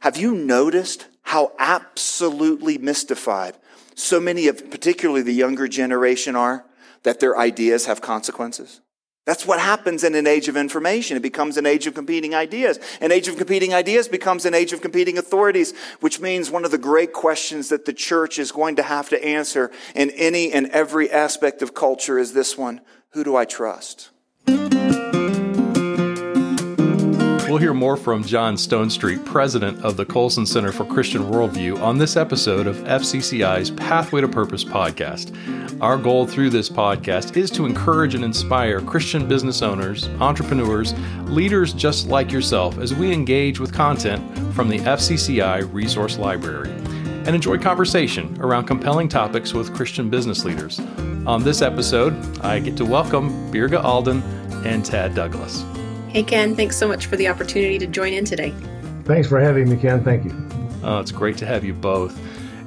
Have you noticed how absolutely mystified so many of, particularly the younger generation, are that their ideas have consequences? That's what happens in an age of information. It becomes an age of competing ideas. An age of competing ideas becomes an age of competing authorities, which means one of the great questions that the church is going to have to answer in any and every aspect of culture is this one. Who do I trust? We'll hear more from John Stonestreet, president of the Colson Center for Christian Worldview, on this episode of FCCI's Pathway to Purpose podcast. Our goal through this podcast is to encourage and inspire Christian business owners, entrepreneurs, leaders just like yourself as we engage with content from the FCCI Resource Library and enjoy conversation around compelling topics with Christian business leaders. On this episode, I get to welcome Birga Alden and Tad Douglas. Hey, Ken, thanks so much for the opportunity to join in today. Thanks for having me, Ken. Thank you. Oh, it's great to have you both.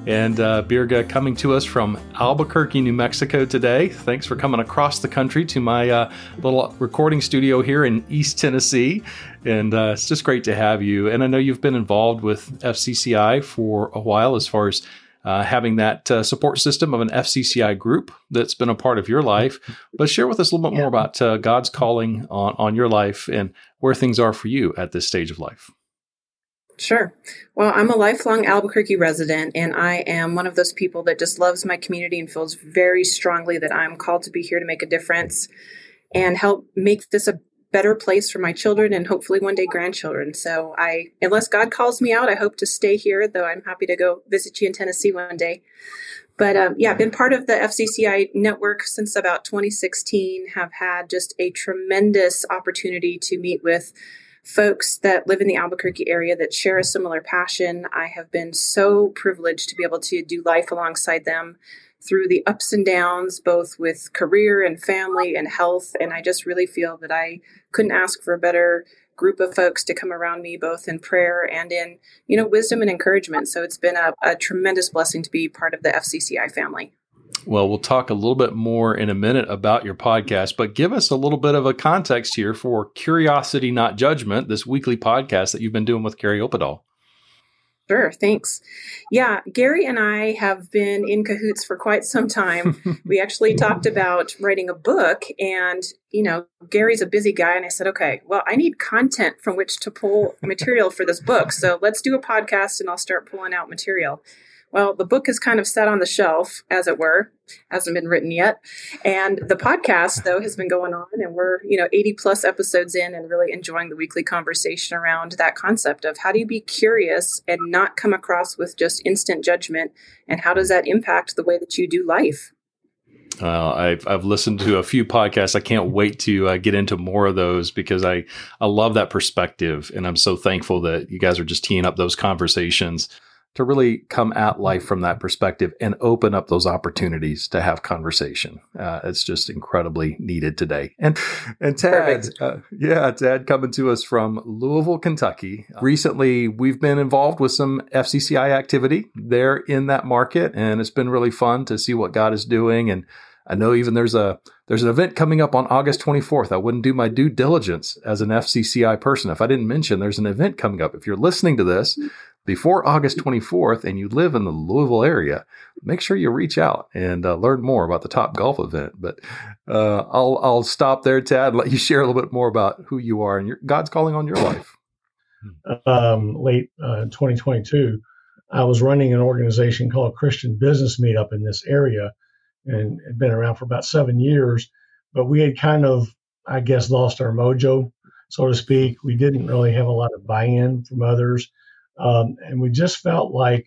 And uh, Birga coming to us from Albuquerque, New Mexico today. Thanks for coming across the country to my uh, little recording studio here in East Tennessee. And uh, it's just great to have you. And I know you've been involved with FCCI for a while as far as uh, having that uh, support system of an FCCI group that's been a part of your life. But share with us a little bit yeah. more about uh, God's calling on, on your life and where things are for you at this stage of life. Sure. Well, I'm a lifelong Albuquerque resident, and I am one of those people that just loves my community and feels very strongly that I'm called to be here to make a difference and help make this a better place for my children and hopefully one day grandchildren. So I, unless God calls me out, I hope to stay here, though I'm happy to go visit you in Tennessee one day. But um, yeah, been part of the FCCI network since about 2016, have had just a tremendous opportunity to meet with folks that live in the Albuquerque area that share a similar passion. I have been so privileged to be able to do life alongside them through the ups and downs, both with career and family and health. And I just really feel that I couldn't ask for a better group of folks to come around me, both in prayer and in, you know, wisdom and encouragement. So it's been a, a tremendous blessing to be part of the FCCI family. Well, we'll talk a little bit more in a minute about your podcast, but give us a little bit of a context here for Curiosity Not Judgment, this weekly podcast that you've been doing with Gary Oppedahl. Sure, thanks. Yeah, Gary and I have been in cahoots for quite some time. we actually talked about writing a book, and you know, Gary's a busy guy, and I said, okay, well, I need content from which to pull material for this book. So let's do a podcast, and I'll start pulling out material. Well, the book is kind of set on the shelf, as it were, hasn't been written yet. And the podcast, though, has been going on, and we're, you know, 80 plus episodes in and really enjoying the weekly conversation around that concept of how do you be curious and not come across with just instant judgment, and how does that impact the way that you do life? Uh, I've I've listened to a few podcasts. I can't wait to uh, get into more of those because I I love that perspective, and I'm so thankful that you guys are just teeing up those conversations to really come at life from that perspective and open up those opportunities to have conversation. Uh, it's just incredibly needed today. And and Tad, uh, yeah, Tad coming to us from Louisville, Kentucky. Recently, we've been involved with some FCCI activity there in that market, and it's been really fun to see what God is doing. And I know even there's a there's an event coming up on August 24th. I wouldn't do my due diligence as an FCCI person if I didn't mention there's an event coming up. If you're listening to this, before August 24th and you live in the Louisville area, make sure you reach out and uh, learn more about the Topgolf event. But uh, I'll I'll stop there, Tad, and let you share a little bit more about who you are and your, God's calling on your life. Um, late uh, 2022, I was running an organization called Christian Business Meetup in this area, and had been around for about seven years. But we had kind of, I guess, lost our mojo, so to speak. We didn't really have a lot of buy-in from others um, and we just felt like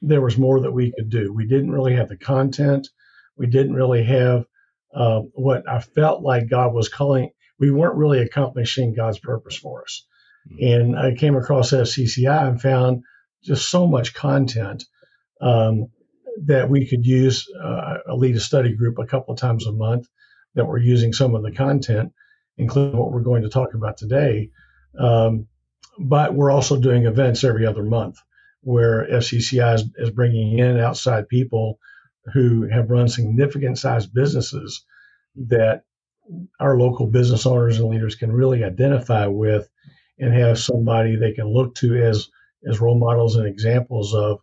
there was more that we could do. We didn't really have the content. We didn't really have uh, what I felt like God was calling. We weren't really accomplishing God's purpose for us. Mm-hmm. And I came across FCCI and found just so much content um, that we could use. Uh, I lead a study group a couple of times a month that we're using some of the content, including what we're going to talk about today. Um, but we're also doing events every other month where FCCI is, is bringing in outside people who have run significant sized businesses that our local business owners and leaders can really identify with and have somebody they can look to as as role models and examples of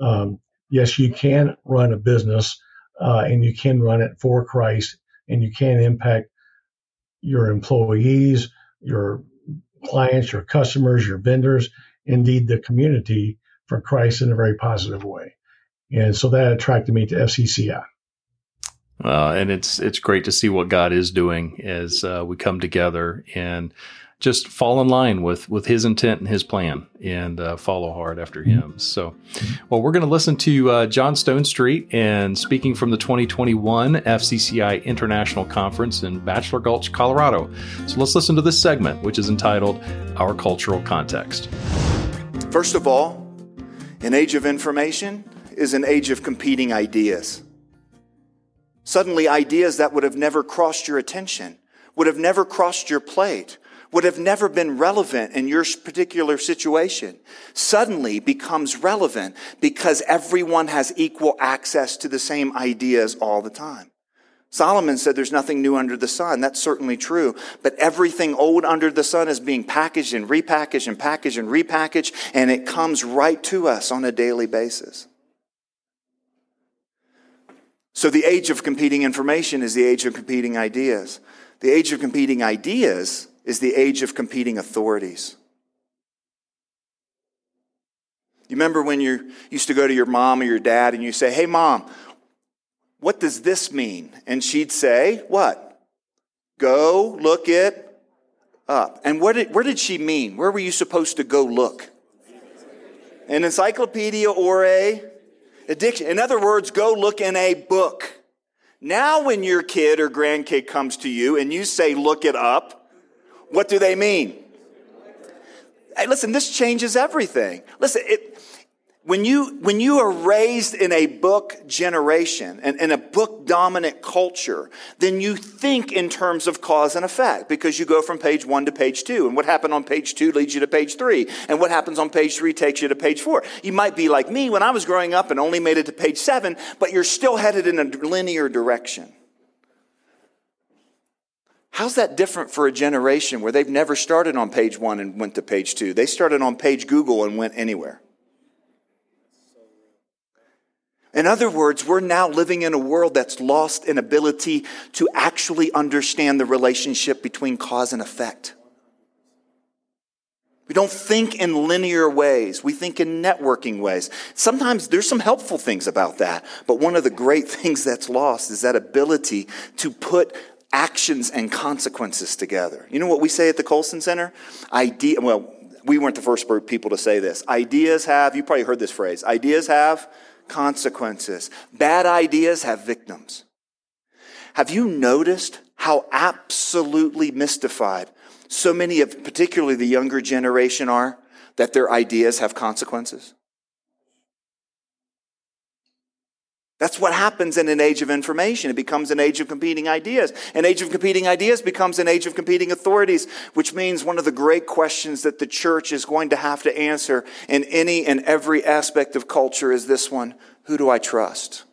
um, yes, you can run a business uh, and you can run it for Christ and you can impact your employees, your clients, your customers, your vendors, indeed the community for Christ in a very positive way. And so that attracted me to FCCI. Uh, and it's it's great to see what God is doing as uh, we come together and just fall in line with with His intent and His plan, and uh, follow hard after Him. So, well, we're going to listen to uh, John Stonestreet and speaking from the 2021 FCCI International Conference in Bachelor Gulch, Colorado. So let's listen to this segment, which is entitled "Our Cultural Context." First of all, an age of information is an age of competing ideas. Suddenly, ideas that would have never crossed your attention, would have never crossed your plate, would have never been relevant in your particular situation, suddenly becomes relevant because everyone has equal access to the same ideas all the time. Solomon said there's nothing new under the sun. That's certainly true. But everything old under the sun is being packaged and repackaged and packaged and repackaged, and it comes right to us on a daily basis. So the age of competing information is the age of competing ideas. The age of competing ideas is the age of competing authorities. You remember when you used to go to your mom or your dad and you say, Hey, mom, what does this mean? And she'd say, What? Go look it up. And what did, where did she mean? Where were you supposed to go look? An encyclopedia or a addiction. In other words, go look in a book. Now, when your kid or grandkid comes to you and you say, look it up, what do they mean? Hey, listen, this changes everything. Listen, it, when you, when you are raised in a book generation and in a book dominant culture, then you think in terms of cause and effect because you go from page one to page two. And what happened on page two leads you to page three. And what happens on page three takes you to page four. You might be like me when I was growing up and only made it to page seven, but you're still headed in a linear direction. How's that different for a generation where they've never started on page one and went to page two? They started on page Google and went anywhere. In other words, we're now living in a world that's lost an ability to actually understand the relationship between cause and effect. We don't think in linear ways. We think in networking ways. Sometimes there's some helpful things about that. But one of the great things that's lost is that ability to put actions and consequences together. You know what we say at the Colson Center? Idea, well, we weren't the first people to say this. Ideas have, you probably heard this phrase, ideas have consequences. Bad ideas have victims. Have you noticed how absolutely mystified so many of, particularly the younger generation, are that their ideas have consequences? That's what happens in an age of information. It becomes an age of competing ideas. An age of competing ideas becomes an age of competing authorities, which means one of the great questions that the church is going to have to answer in any and every aspect of culture is this one Who do I trust?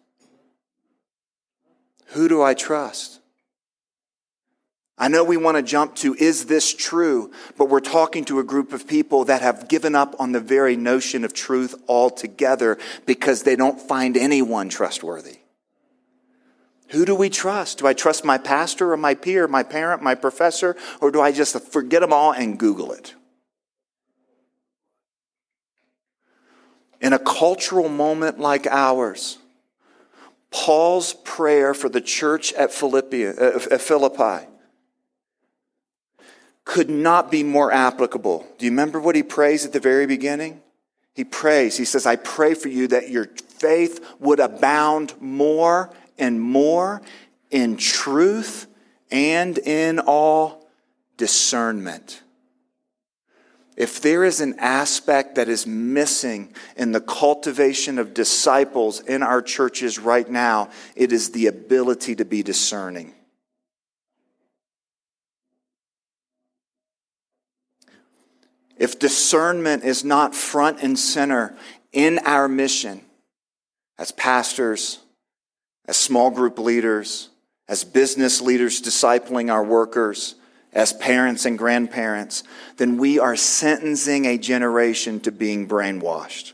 Who do I trust? I know we want to jump to, is this true? But we're talking to a group of people that have given up on the very notion of truth altogether because they don't find anyone trustworthy. Who do we trust? Do I trust my pastor or my peer, my parent, my professor, or do I just forget them all and Google it? In a cultural moment like ours, Paul's prayer for the church at Philippi, uh, Philippi could not be more applicable. Do you remember what he prays at the very beginning? He prays, he says, I pray for you that your faith would abound more and more in truth and in all discernment. If there is an aspect that is missing in the cultivation of disciples in our churches right now, it is the ability to be discerning. If discernment is not front and center in our mission as pastors, as small group leaders, as business leaders discipling our workers, as parents and grandparents, then we are sentencing a generation to being brainwashed.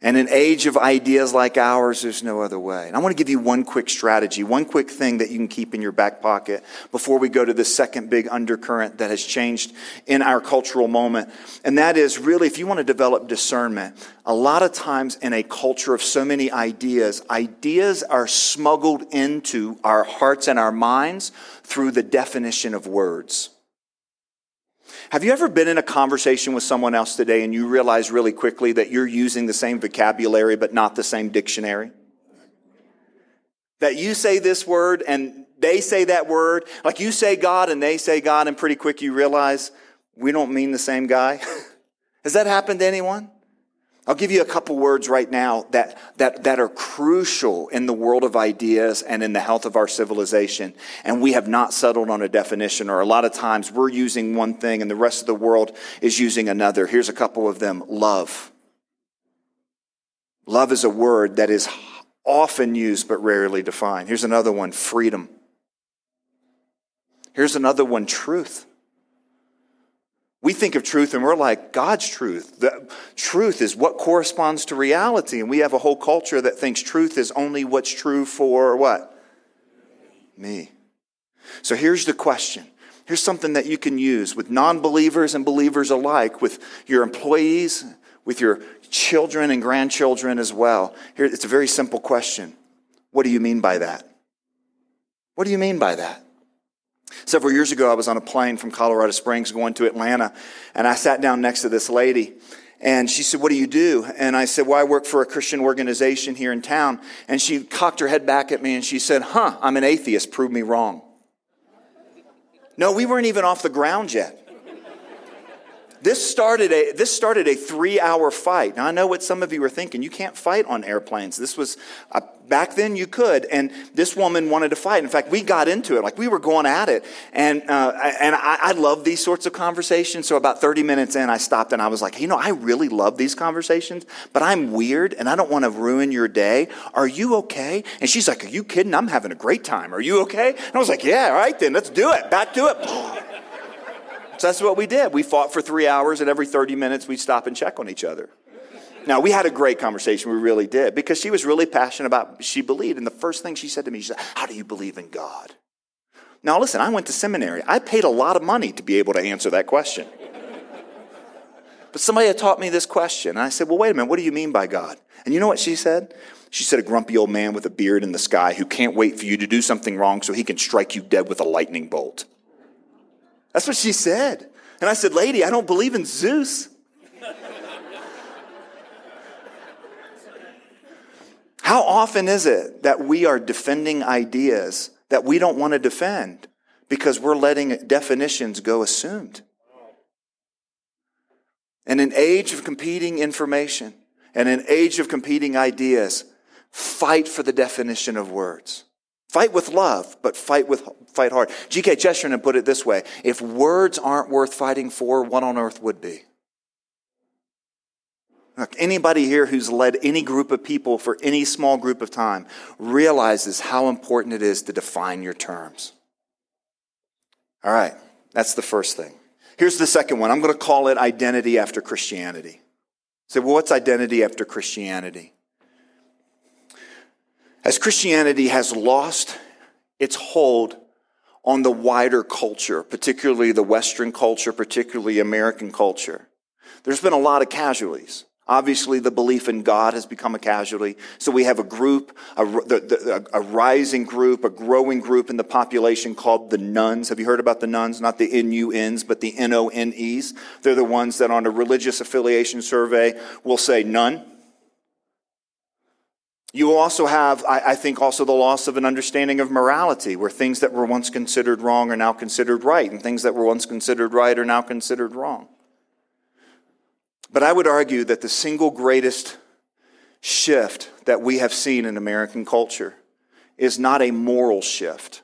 And in an age of ideas like ours, there's no other way. And I want to give you one quick strategy, one quick thing that you can keep in your back pocket before we go to the second big undercurrent that has changed in our cultural moment. And that is really, if you want to develop discernment, a lot of times in a culture of so many ideas, ideas are smuggled into our hearts and our minds through the definition of words. Have you ever been in a conversation with someone else today and you realize really quickly that you're using the same vocabulary but not the same dictionary? That you say this word and they say that word, like you say God and they say God, and pretty quick you realize we don't mean the same guy? Has that happened to anyone? I'll give you a couple words right now that, that, that are crucial in the world of ideas and in the health of our civilization. And we have not settled on a definition, or a lot of times we're using one thing and the rest of the world is using another. Here's a couple of them love. Love is a word that is often used but rarely defined. Here's another one freedom. Here's another one truth. We think of truth and we're like, God's truth. The truth is what corresponds to reality. And we have a whole culture that thinks truth is only what's true for what? Me. So here's the question. Here's something that you can use with non believers and believers alike, with your employees, with your children and grandchildren as well. Here, it's a very simple question. What do you mean by that? What do you mean by that? Several years ago, I was on a plane from Colorado Springs going to Atlanta, and I sat down next to this lady. And she said, What do you do? And I said, Well, I work for a Christian organization here in town. And she cocked her head back at me and she said, Huh, I'm an atheist. Prove me wrong. No, we weren't even off the ground yet. This started a, this started a three hour fight. Now, I know what some of you are thinking. You can't fight on airplanes. This was, uh, back then you could. And this woman wanted to fight. In fact, we got into it. Like we were going at it. And, uh, and I, I love these sorts of conversations. So about 30 minutes in, I stopped and I was like, you know, I really love these conversations, but I'm weird and I don't want to ruin your day. Are you okay? And she's like, are you kidding? I'm having a great time. Are you okay? And I was like, yeah, all right then, let's do it. Back to it. So that's what we did. We fought for three hours, and every 30 minutes we'd stop and check on each other. Now, we had a great conversation. We really did because she was really passionate about she believed. And the first thing she said to me, she said, How do you believe in God? Now, listen, I went to seminary. I paid a lot of money to be able to answer that question. but somebody had taught me this question. And I said, Well, wait a minute. What do you mean by God? And you know what she said? She said, A grumpy old man with a beard in the sky who can't wait for you to do something wrong so he can strike you dead with a lightning bolt. That's what she said. And I said, Lady, I don't believe in Zeus. How often is it that we are defending ideas that we don't want to defend because we're letting definitions go assumed? In an age of competing information and an age of competing ideas, fight for the definition of words. Fight with love, but fight with fight hard. G.K. Chesterton put it this way: If words aren't worth fighting for, what on earth would be? Look, anybody here who's led any group of people for any small group of time realizes how important it is to define your terms. All right, that's the first thing. Here's the second one. I'm going to call it identity after Christianity. Say, so, well, what's identity after Christianity? As Christianity has lost its hold on the wider culture, particularly the Western culture, particularly American culture, there's been a lot of casualties. Obviously, the belief in God has become a casualty. So we have a group, a, a, rising group, a growing group in the population called the nuns. Have you heard about the nuns? Not the N-U-Ns, but the N-O-N-Es. They're the ones that on a religious affiliation survey will say none. You will also have, I, think, also the loss of an understanding of morality, where things that were once considered wrong are now considered right, and things that were once considered right are now considered wrong. But I would argue that the single greatest shift that we have seen in American culture is not a moral shift.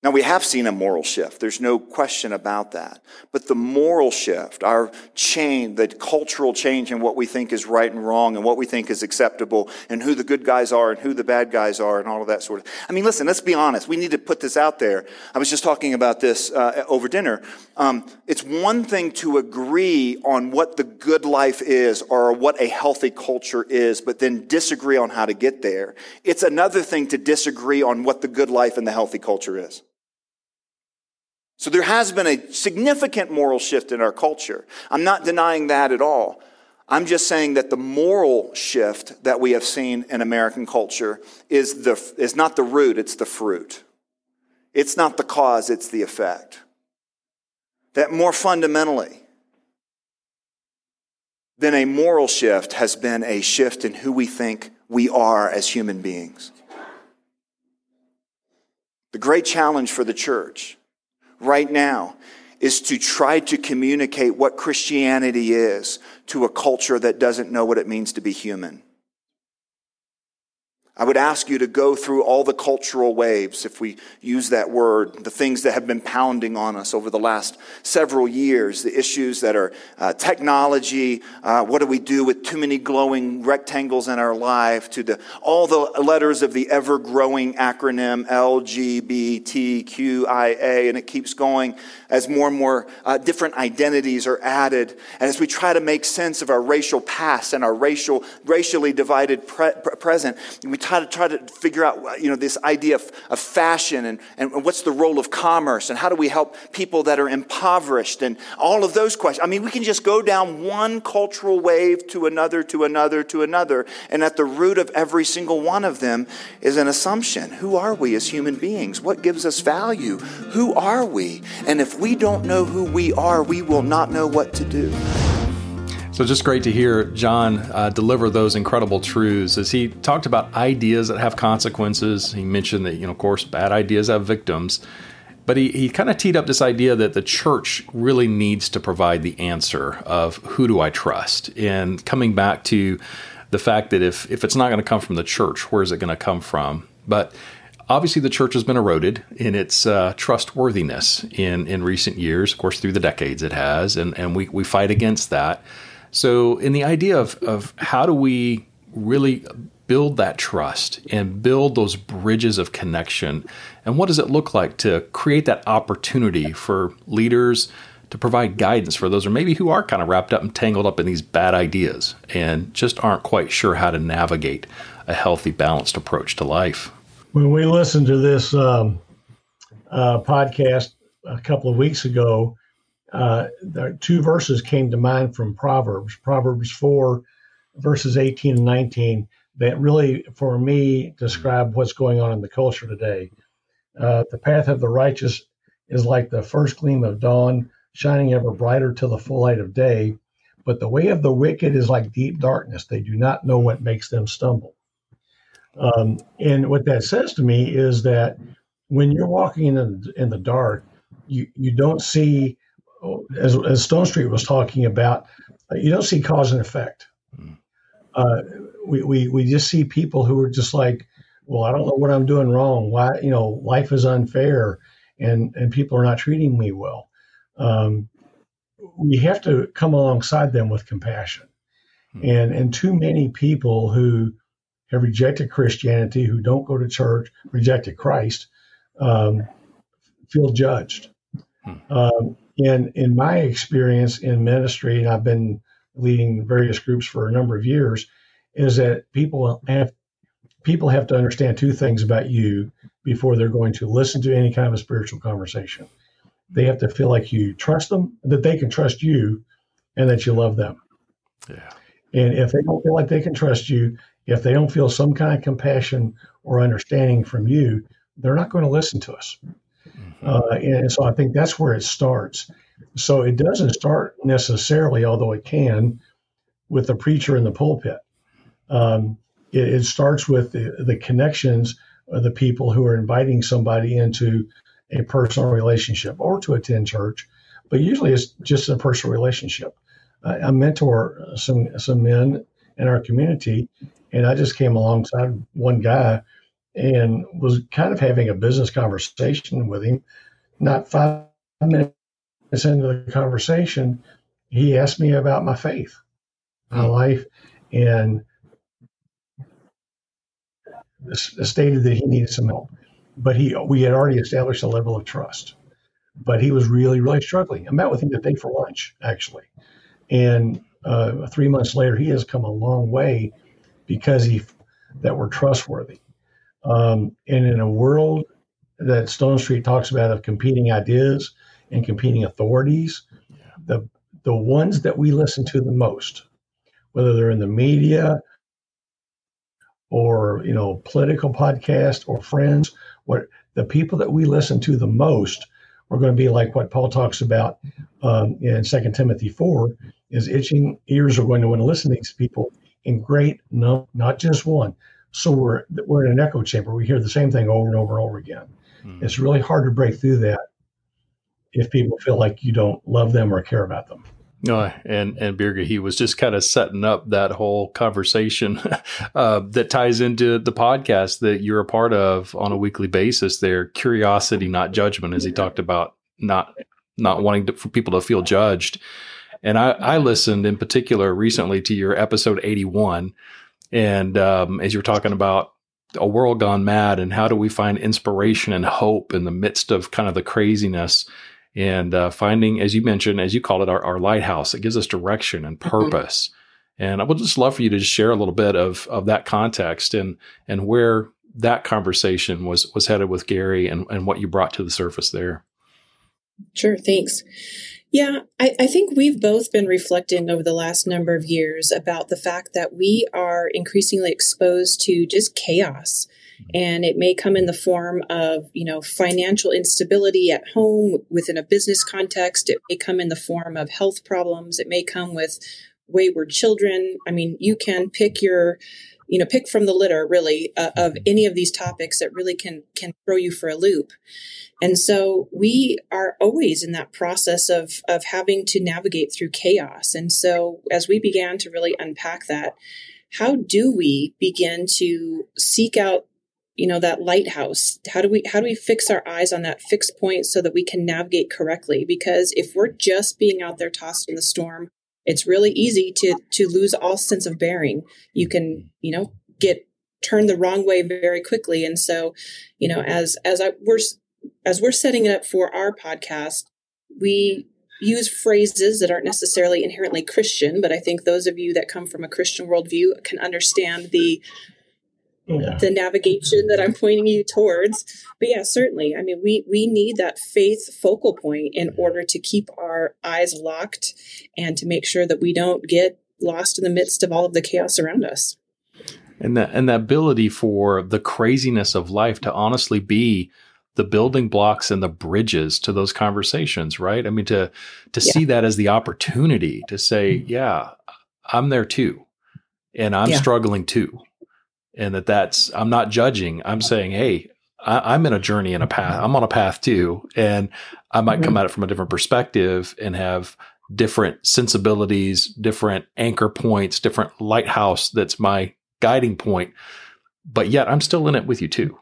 Now, we have seen a moral shift. There's no question about that. But the moral shift, our change, the cultural change in what we think is right and wrong and what we think is acceptable and who the good guys are and who the bad guys are and all of that sort of. I mean, listen, let's be honest. We need to put this out there. I was just talking about this uh, over dinner. Um, it's one thing to agree on what the good life is or what a healthy culture is, but then disagree on how to get there. It's another thing to disagree on what the good life and the healthy culture is. So there has been a significant moral shift in our culture. I'm not denying that at all. I'm just saying that the moral shift that we have seen in American culture is, the, is not the root, it's the fruit. It's not the cause, it's the effect. That more fundamentally than a moral shift has been a shift in who we think we are as human beings. The great challenge for the church right now is to try to communicate what Christianity is to a culture that doesn't know what it means to be human. I would ask you to go through all the cultural waves, if we use that word, the things that have been pounding on us over the last several years, the issues that are uh, technology, uh, what do we do with too many glowing rectangles in our life, to the, all the letters of the ever growing acronym LGBTQIA, and it keeps going as more and more uh, different identities are added. And as we try to make sense of our racial past and our racial, racially divided pre- present, we try to try to figure out, you know, this idea of, of fashion and, and what's the role of commerce and how do we help people that are impoverished and all of those questions. I mean, we can just go down one cultural wave to another, to another, to another. And at the root of every single one of them is an assumption. Who are we as human beings? What gives us value? Who are we? And if we don't know who we are, we will not know what to do. So, just great to hear John uh, deliver those incredible truths as he talked about ideas that have consequences. He mentioned that, you know, of course, bad ideas have victims. But he, he kind of teed up this idea that the church really needs to provide the answer of who do I trust? And coming back to the fact that if, if it's not going to come from the church, where is it going to come from? But obviously, the church has been eroded in its uh, trustworthiness in, in recent years. Of course, through the decades it has. And, and we, we fight against that. So, in the idea of, of how do we really build that trust and build those bridges of connection, and what does it look like to create that opportunity for leaders to provide guidance for those or maybe who are kind of wrapped up and tangled up in these bad ideas and just aren't quite sure how to navigate a healthy, balanced approach to life? When we listened to this um, uh, podcast a couple of weeks ago, uh, the two verses came to mind from Proverbs, Proverbs 4, verses 18 and 19, that really, for me, describe what's going on in the culture today. Uh, the path of the righteous is like the first gleam of dawn, shining ever brighter till the full light of day. But the way of the wicked is like deep darkness. They do not know what makes them stumble. Um, and what that says to me is that when you're walking in the, in the dark, you, you don't see as, as Stonestreet was talking about, you don't see cause and effect. Hmm. Uh, we, we, we just see people who are just like, well, I don't know what I'm doing wrong. Why, you know, life is unfair and, and people are not treating me well. Um, we have to come alongside them with compassion. Hmm. And, and too many people who have rejected Christianity, who don't go to church, rejected Christ, um, feel judged. Hmm. Um, in in my experience in ministry, and I've been leading various groups for a number of years, is that people have people have to understand two things about you before they're going to listen to any kind of a spiritual conversation. They have to feel like you trust them, that they can trust you, and that you love them. Yeah. And if they don't feel like they can trust you, if they don't feel some kind of compassion or understanding from you, they're not going to listen to us. Uh, and so I think that's where it starts. So it doesn't start necessarily, although it can, with the preacher in the pulpit. Um, it, it, starts with the, the connections of the people who are inviting somebody into a personal relationship or to attend church, but usually it's just a personal relationship. I, I mentor some some men in our community, and I just came alongside one guy and was kind of having a business conversation with him. Not five minutes into the conversation, he asked me about my faith, my hmm. life, and stated that he needed some help. But he, we had already established a level of trust. But he was really, really struggling. I met with him today for lunch, actually, and uh, three months later, he has come a long way because he that we're trustworthy. Um, and in a world that Stonestreet talks about of competing ideas and competing authorities, the the ones that we listen to the most, whether they're in the media or you know political podcast or friends, what the people that we listen to the most are going to be like what Paul talks about um, in Second Timothy four, is itching ears are going to want to listen to these people in great no, not just one. So we're we're in an echo chamber. We hear the same thing over and over and over again. Mm. It's really hard to break through that if people feel like you don't love them or care about them. No, and and Birga, he was just kind of setting up that whole conversation uh, that ties into the podcast that you're a part of on a weekly basis. There, curiosity, not judgment, as he talked about not not wanting to, for people to feel judged. And I, I listened in particular recently to your episode 81, and um, as you were talking about a world gone mad and how do we find inspiration and hope in the midst of kind of the craziness and uh, finding, as you mentioned, as you call it, our, our lighthouse. It gives us direction and mm-hmm. purpose. Mm-hmm. And I would just love for you to just share a little bit of of that context and and where that conversation was was headed with Gary and, and what you brought to the surface there. Sure, thanks. Yeah, I, I, think we've both been reflecting over the last number of years about the fact that we are increasingly exposed to just chaos. And it may come in the form of you know financial instability at home within a business context. It may come in the form of health problems. It may come with wayward children. I mean you can pick your you know pick from the litter really uh, of any of these topics that really can can throw you for a loop. And so we are always in that process of of having to navigate through chaos. And so as we began to really unpack that how do we begin to seek out you know that lighthouse? How do we how do we fix our eyes on that fixed point so that we can navigate correctly? Because if we're just being out there tossed in the storm it's really easy to to lose all sense of bearing. You can you know get turned the wrong way very quickly. And so you know as as i we're as we're setting it up for our podcast we use phrases that aren't necessarily inherently christian but i think those of you that come from a christian worldview can understand the yeah. the navigation that I'm pointing you towards. But yeah, certainly. I mean, we we need that faith focal point in mm-hmm. order to keep our eyes locked and to make sure that we don't get lost in the midst of all of the chaos around us. And that and the ability for the craziness of life to honestly be the building blocks and the bridges to those conversations, right? I mean, to to yeah. see that as the opportunity to say, mm-hmm. yeah, I'm there too, and I'm yeah. struggling too and that that's i'm not judging. I'm saying hey I, am in a journey and a path. I'm on a path too. And i might come mm-hmm. at it from a different perspective and have different sensibilities different anchor points different lighthouse that's my guiding point. But yet i'm still in it with you too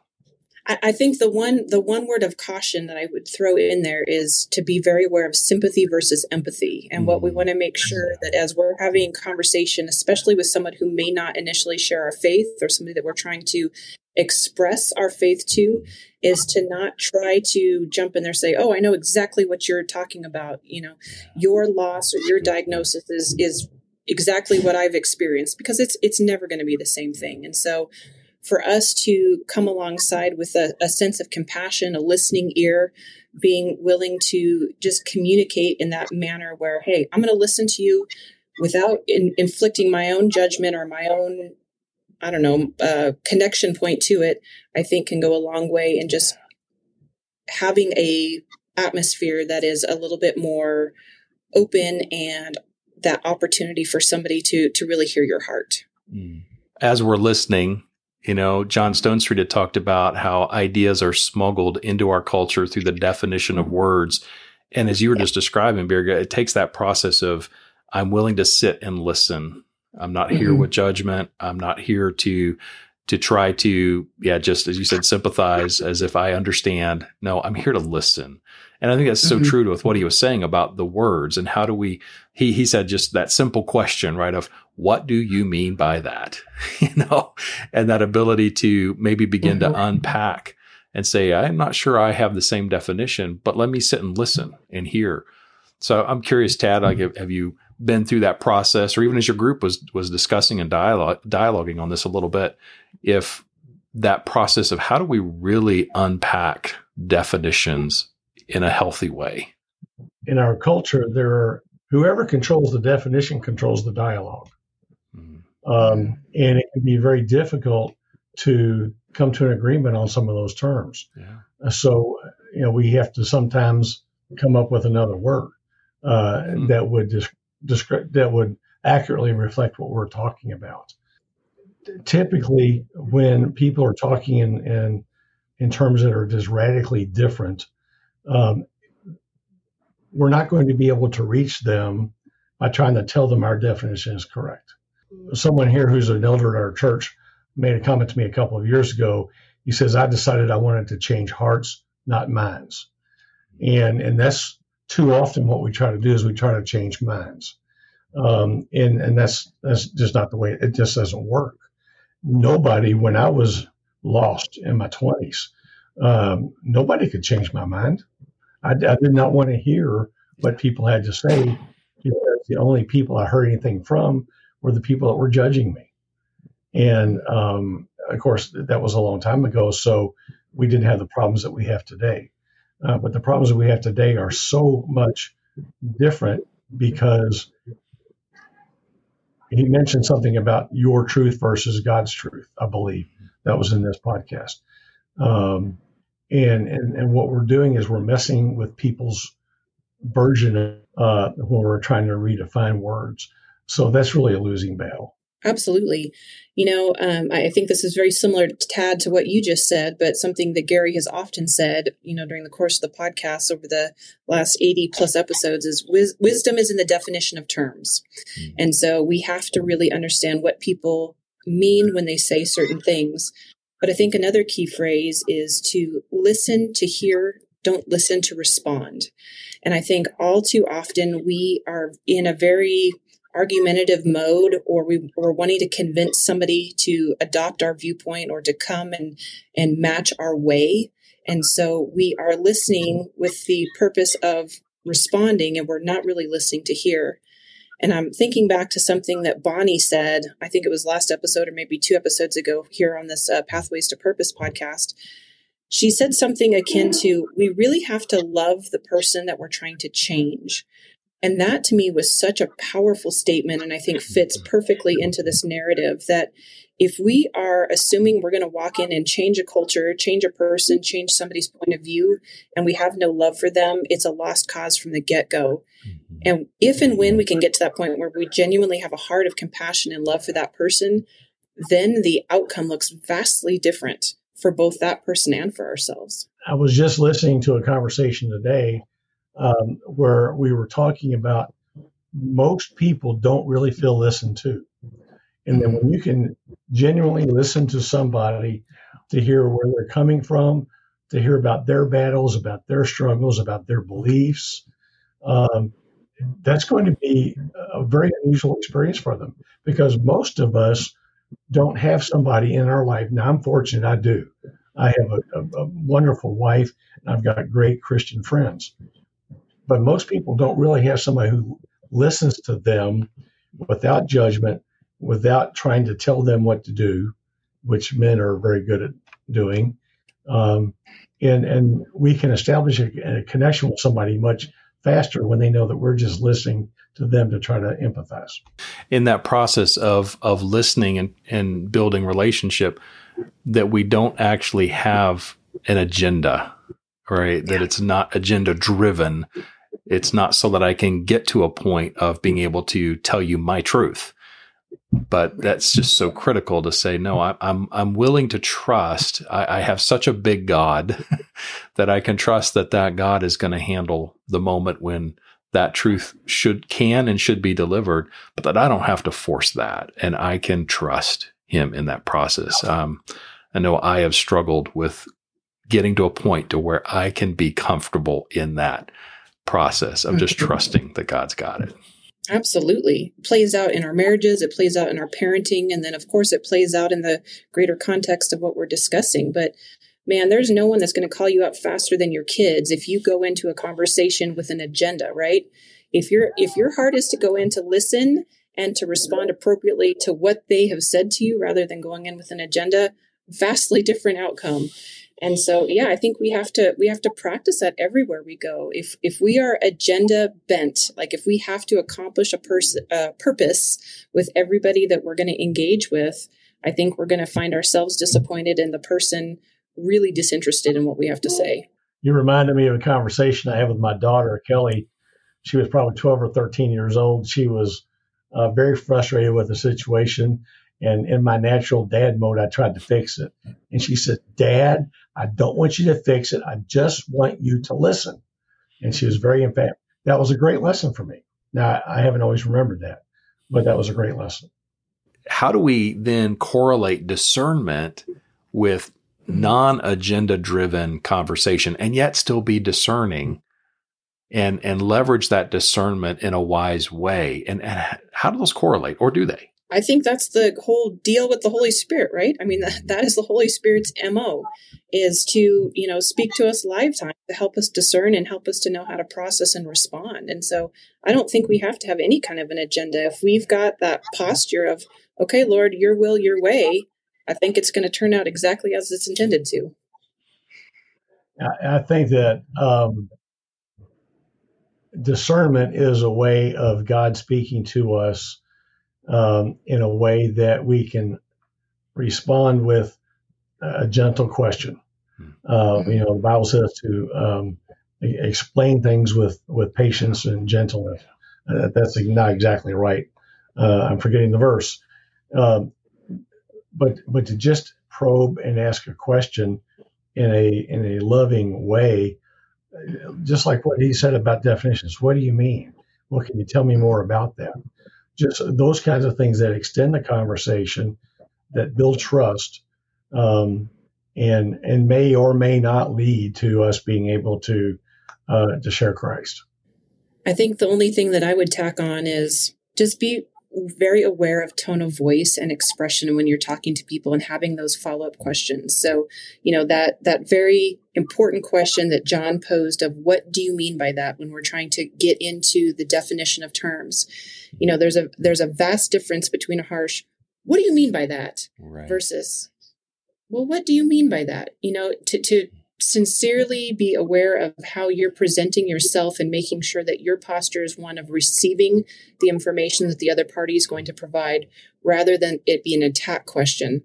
I, I think the one the one word of caution that I would throw in there is to be very aware of sympathy versus empathy. And mm what we mm-hmm. want to make sure that as we're having conversation, especially with someone who may not initially share our faith or somebody that we're trying to express our faith to is to not try to jump in there and say oh i know exactly what you're talking about you know your loss or your diagnosis is is exactly what i've experienced because it's it's never going to be the same thing and so for us to come alongside with a, a sense of compassion, a listening ear, being willing to just communicate in that manner where, hey, I'm going to listen to you without in, inflicting my own judgment or my own, I don't know, uh, connection point to it, I think can go a long way in just having a atmosphere that is a little bit more open and that opportunity for somebody to to really hear your heart. Mm. As we're listening, you know, John Stonestreet had talked about how ideas are smuggled into our culture through the definition of words. And as you were just describing, Birga, it takes that process of I'm willing to sit and listen. I'm not here mm-hmm. with judgment. I'm not here to to try to, yeah, just as you said, sympathize as if I understand. No, I'm here to listen. And I think that's so mm-hmm. true to with what he was saying about the words and how do we, he, he said just that simple question, right? Of what do you mean by that? you know, and that ability to maybe begin mm-hmm. to unpack and say, I'm not sure I have the same definition, but let me sit and listen and hear. So I'm curious, Tad, like, have you been through that process, or even as your group was was discussing and dialogue, dialoguing on this a little bit, if that process of how do we really unpack definitions in a healthy way? In our culture, there are whoever controls the definition controls the dialogue, mm-hmm. um, and it can be very difficult to come to an agreement on some of those terms. Yeah. So, you know, we have to sometimes come up with another word uh, mm-hmm. that would just descri- that would accurately reflect what we're talking about. Typically, when people are talking in in, in terms that are just radically different, um, we're not going to be able to reach them by trying to tell them our definition is correct. Someone here who's an elder at our church made a comment to me a couple of years ago. He says, "I decided I wanted to change hearts, not minds," and and that's too often what we try to do is we try to change minds. Um, and, and that's, that's just not the way it just doesn't work. Nobody, when I was lost in my 20s, um, nobody could change my mind. I, I did not want to hear what people had to say because the only people I heard anything from were the people that were judging me. And um, of course, that was a long time ago. So we didn't have the problems that we have today. Uh, but the problems that we have today are so much different because he mentioned something about your truth versus God's truth, I believe. That was in this podcast. Um, and, and, and what we're doing is we're messing with people's version uh, when we're trying to redefine words. So that's really a losing battle. Absolutely. You know, um, I think this is very similar, to Tad, to what you just said, but something that Gary has often said, you know, during the course of the podcast over the last 80 plus episodes is wis- wisdom is in the definition of terms. Mm-hmm. And so we have to really understand what people mean when they say certain things. But I think another key phrase is to listen to hear, don't listen to respond. And I think all too often we are in a very argumentative mode or we were wanting to convince somebody to adopt our viewpoint or to come and and match our way. And so we are listening with the purpose of responding and we're not really listening to hear. And i'm thinking back to something that bonnie said i think it was last episode or maybe two episodes ago here on this uh, pathways to purpose podcast. She said something akin to we really have to love the person that we're trying to change and that to me was such a powerful statement, and I think fits perfectly into this narrative that if we are assuming we're going to walk in and change a culture, change a person, change somebody's point of view, and we have no love for them, it's a lost cause from the get go. Mm-hmm. And if and when we can get to that point where we genuinely have a heart of compassion and love for that person, then the outcome looks vastly different for both that person and for ourselves. I was just listening to a conversation today um, where we were talking about most people don't really feel listened to. And then when you can genuinely listen to somebody to hear where they're coming from, to hear about their battles, about their struggles, about their beliefs, um, that's going to be a very unusual experience for them because most of us don't have somebody in our life. Now, I'm fortunate I do. I have a, a, a wonderful wife and I've got great Christian friends but most people don't really have somebody who listens to them without judgment, without trying to tell them what to do, which men are very good at doing. Um, and and we can establish a, a, connection with somebody much faster when they know that we're just listening to them to try to empathize. In that process of of listening and, and building relationship, that we don't actually have an agenda, right? That it's not agenda driven, it's not so that I can get to a point of being able to tell you my truth. But that's just so critical to say, no, I, I'm, I'm willing to trust. I, I have such a big God that I can trust that that God is going to handle the moment when that truth should, can and should be delivered, but that I don't have to force that. And I can trust him in that process. Um, I know I have struggled with getting to a point to where I can be comfortable in that process of just trusting that God's got it. Absolutely. It plays out in our marriages, it plays out in our parenting, and then, of course, it plays out in the greater context of what we're discussing. But man, there's no one that's going to call you out faster than your kids if you go into a conversation with an agenda, right? If your if your heart is to go in to listen and to respond appropriately to what they have said to you rather than going in with an agenda, vastly different outcome. And so, yeah, I think we have to we have to practice that everywhere we go. If if we are agenda bent, like if we have to accomplish a person uh, purpose with everybody that we're going to engage with, I think we're going to find ourselves disappointed and the person really disinterested in what we have to say. You reminded me of a conversation I had with my daughter Kelly. She was probably twelve or thirteen years old. She was uh, very frustrated with the situation. And in my natural dad mode, I tried to fix it. And she said, Dad, I don't want you to fix it. I just want you to listen. And she was very emphatic. That was a great lesson for me. Now, I haven't always remembered that, but that was a great lesson. How do we then correlate discernment with non agenda driven conversation and yet still be discerning and, and leverage that discernment in a wise way? And, and how do those correlate or do they? I think that's the whole deal with the Holy Spirit, right? I mean, that, that is the Holy Spirit's MO is to, you know, speak to us live time to help us discern and help us to know how to process and respond. And so I don't think we have to have any kind of an agenda. If we've got that posture of, okay, Lord, your will, your way, I think it's going to turn out exactly as it's intended to. I think that um, discernment is a way of God speaking to us um, in a way that we can respond with a gentle question. Hmm. Uh, you know, the Bible says to um, explain things with with patience and gentleness. Uh, that's not exactly right. Uh, I'm forgetting the verse, um, but but to just probe and ask a question in a in a loving way, just like what he said about definitions. What do you mean? Well, can you tell me more about that? Just those kinds of things that extend the conversation, that build trust, um, and and may or may not lead to us being able to uh, to share Christ. I think the only thing that I would tack on is just be very aware of tone of voice and expression when you're talking to people and having those follow-up questions. So, you know, that that very important question that John posed of what do you mean by that when we're trying to get into the definition of terms. You know, there's a there's a vast difference between a harsh what do you mean by that right. versus well, what do you mean by that? You know, to to sincerely be aware of how you're presenting yourself and making sure that your posture is one of receiving the information that the other party is going to provide rather than it be an attack question.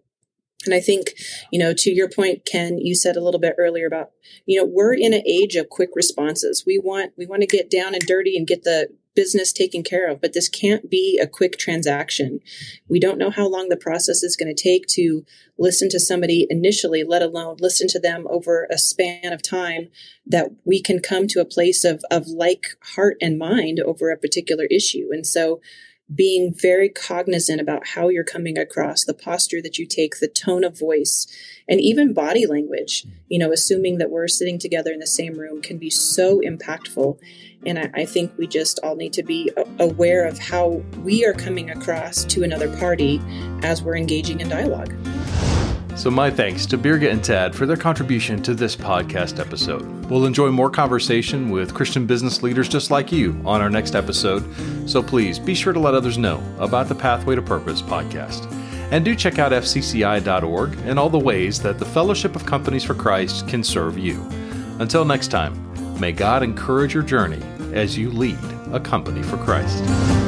And I think, you know, to your point, Ken, you said a little bit earlier about, you know, we're in an age of quick responses. We want we want to get down and dirty and get the business taken care of, but this can't be a quick transaction. We don't know how long the process is going to take to listen to somebody initially, let alone listen to them over a span of time that we can come to a place of, of like heart and mind over a particular issue. And so being very cognizant about how you're coming across, the posture that you take, the tone of voice, and even body language, you know, assuming that we're sitting together in the same room can be so impactful. And I, I think we just all need to be aware of how we are coming across to another party as we're engaging in dialogue. So, my thanks to Birga and Tad for their contribution to this podcast episode. We'll enjoy more conversation with Christian business leaders just like you on our next episode. So, please be sure to let others know about the Pathway to Purpose podcast. And do check out fcci.org and all the ways that the Fellowship of Companies for Christ can serve you. Until next time, may God encourage your journey as you lead a company for Christ.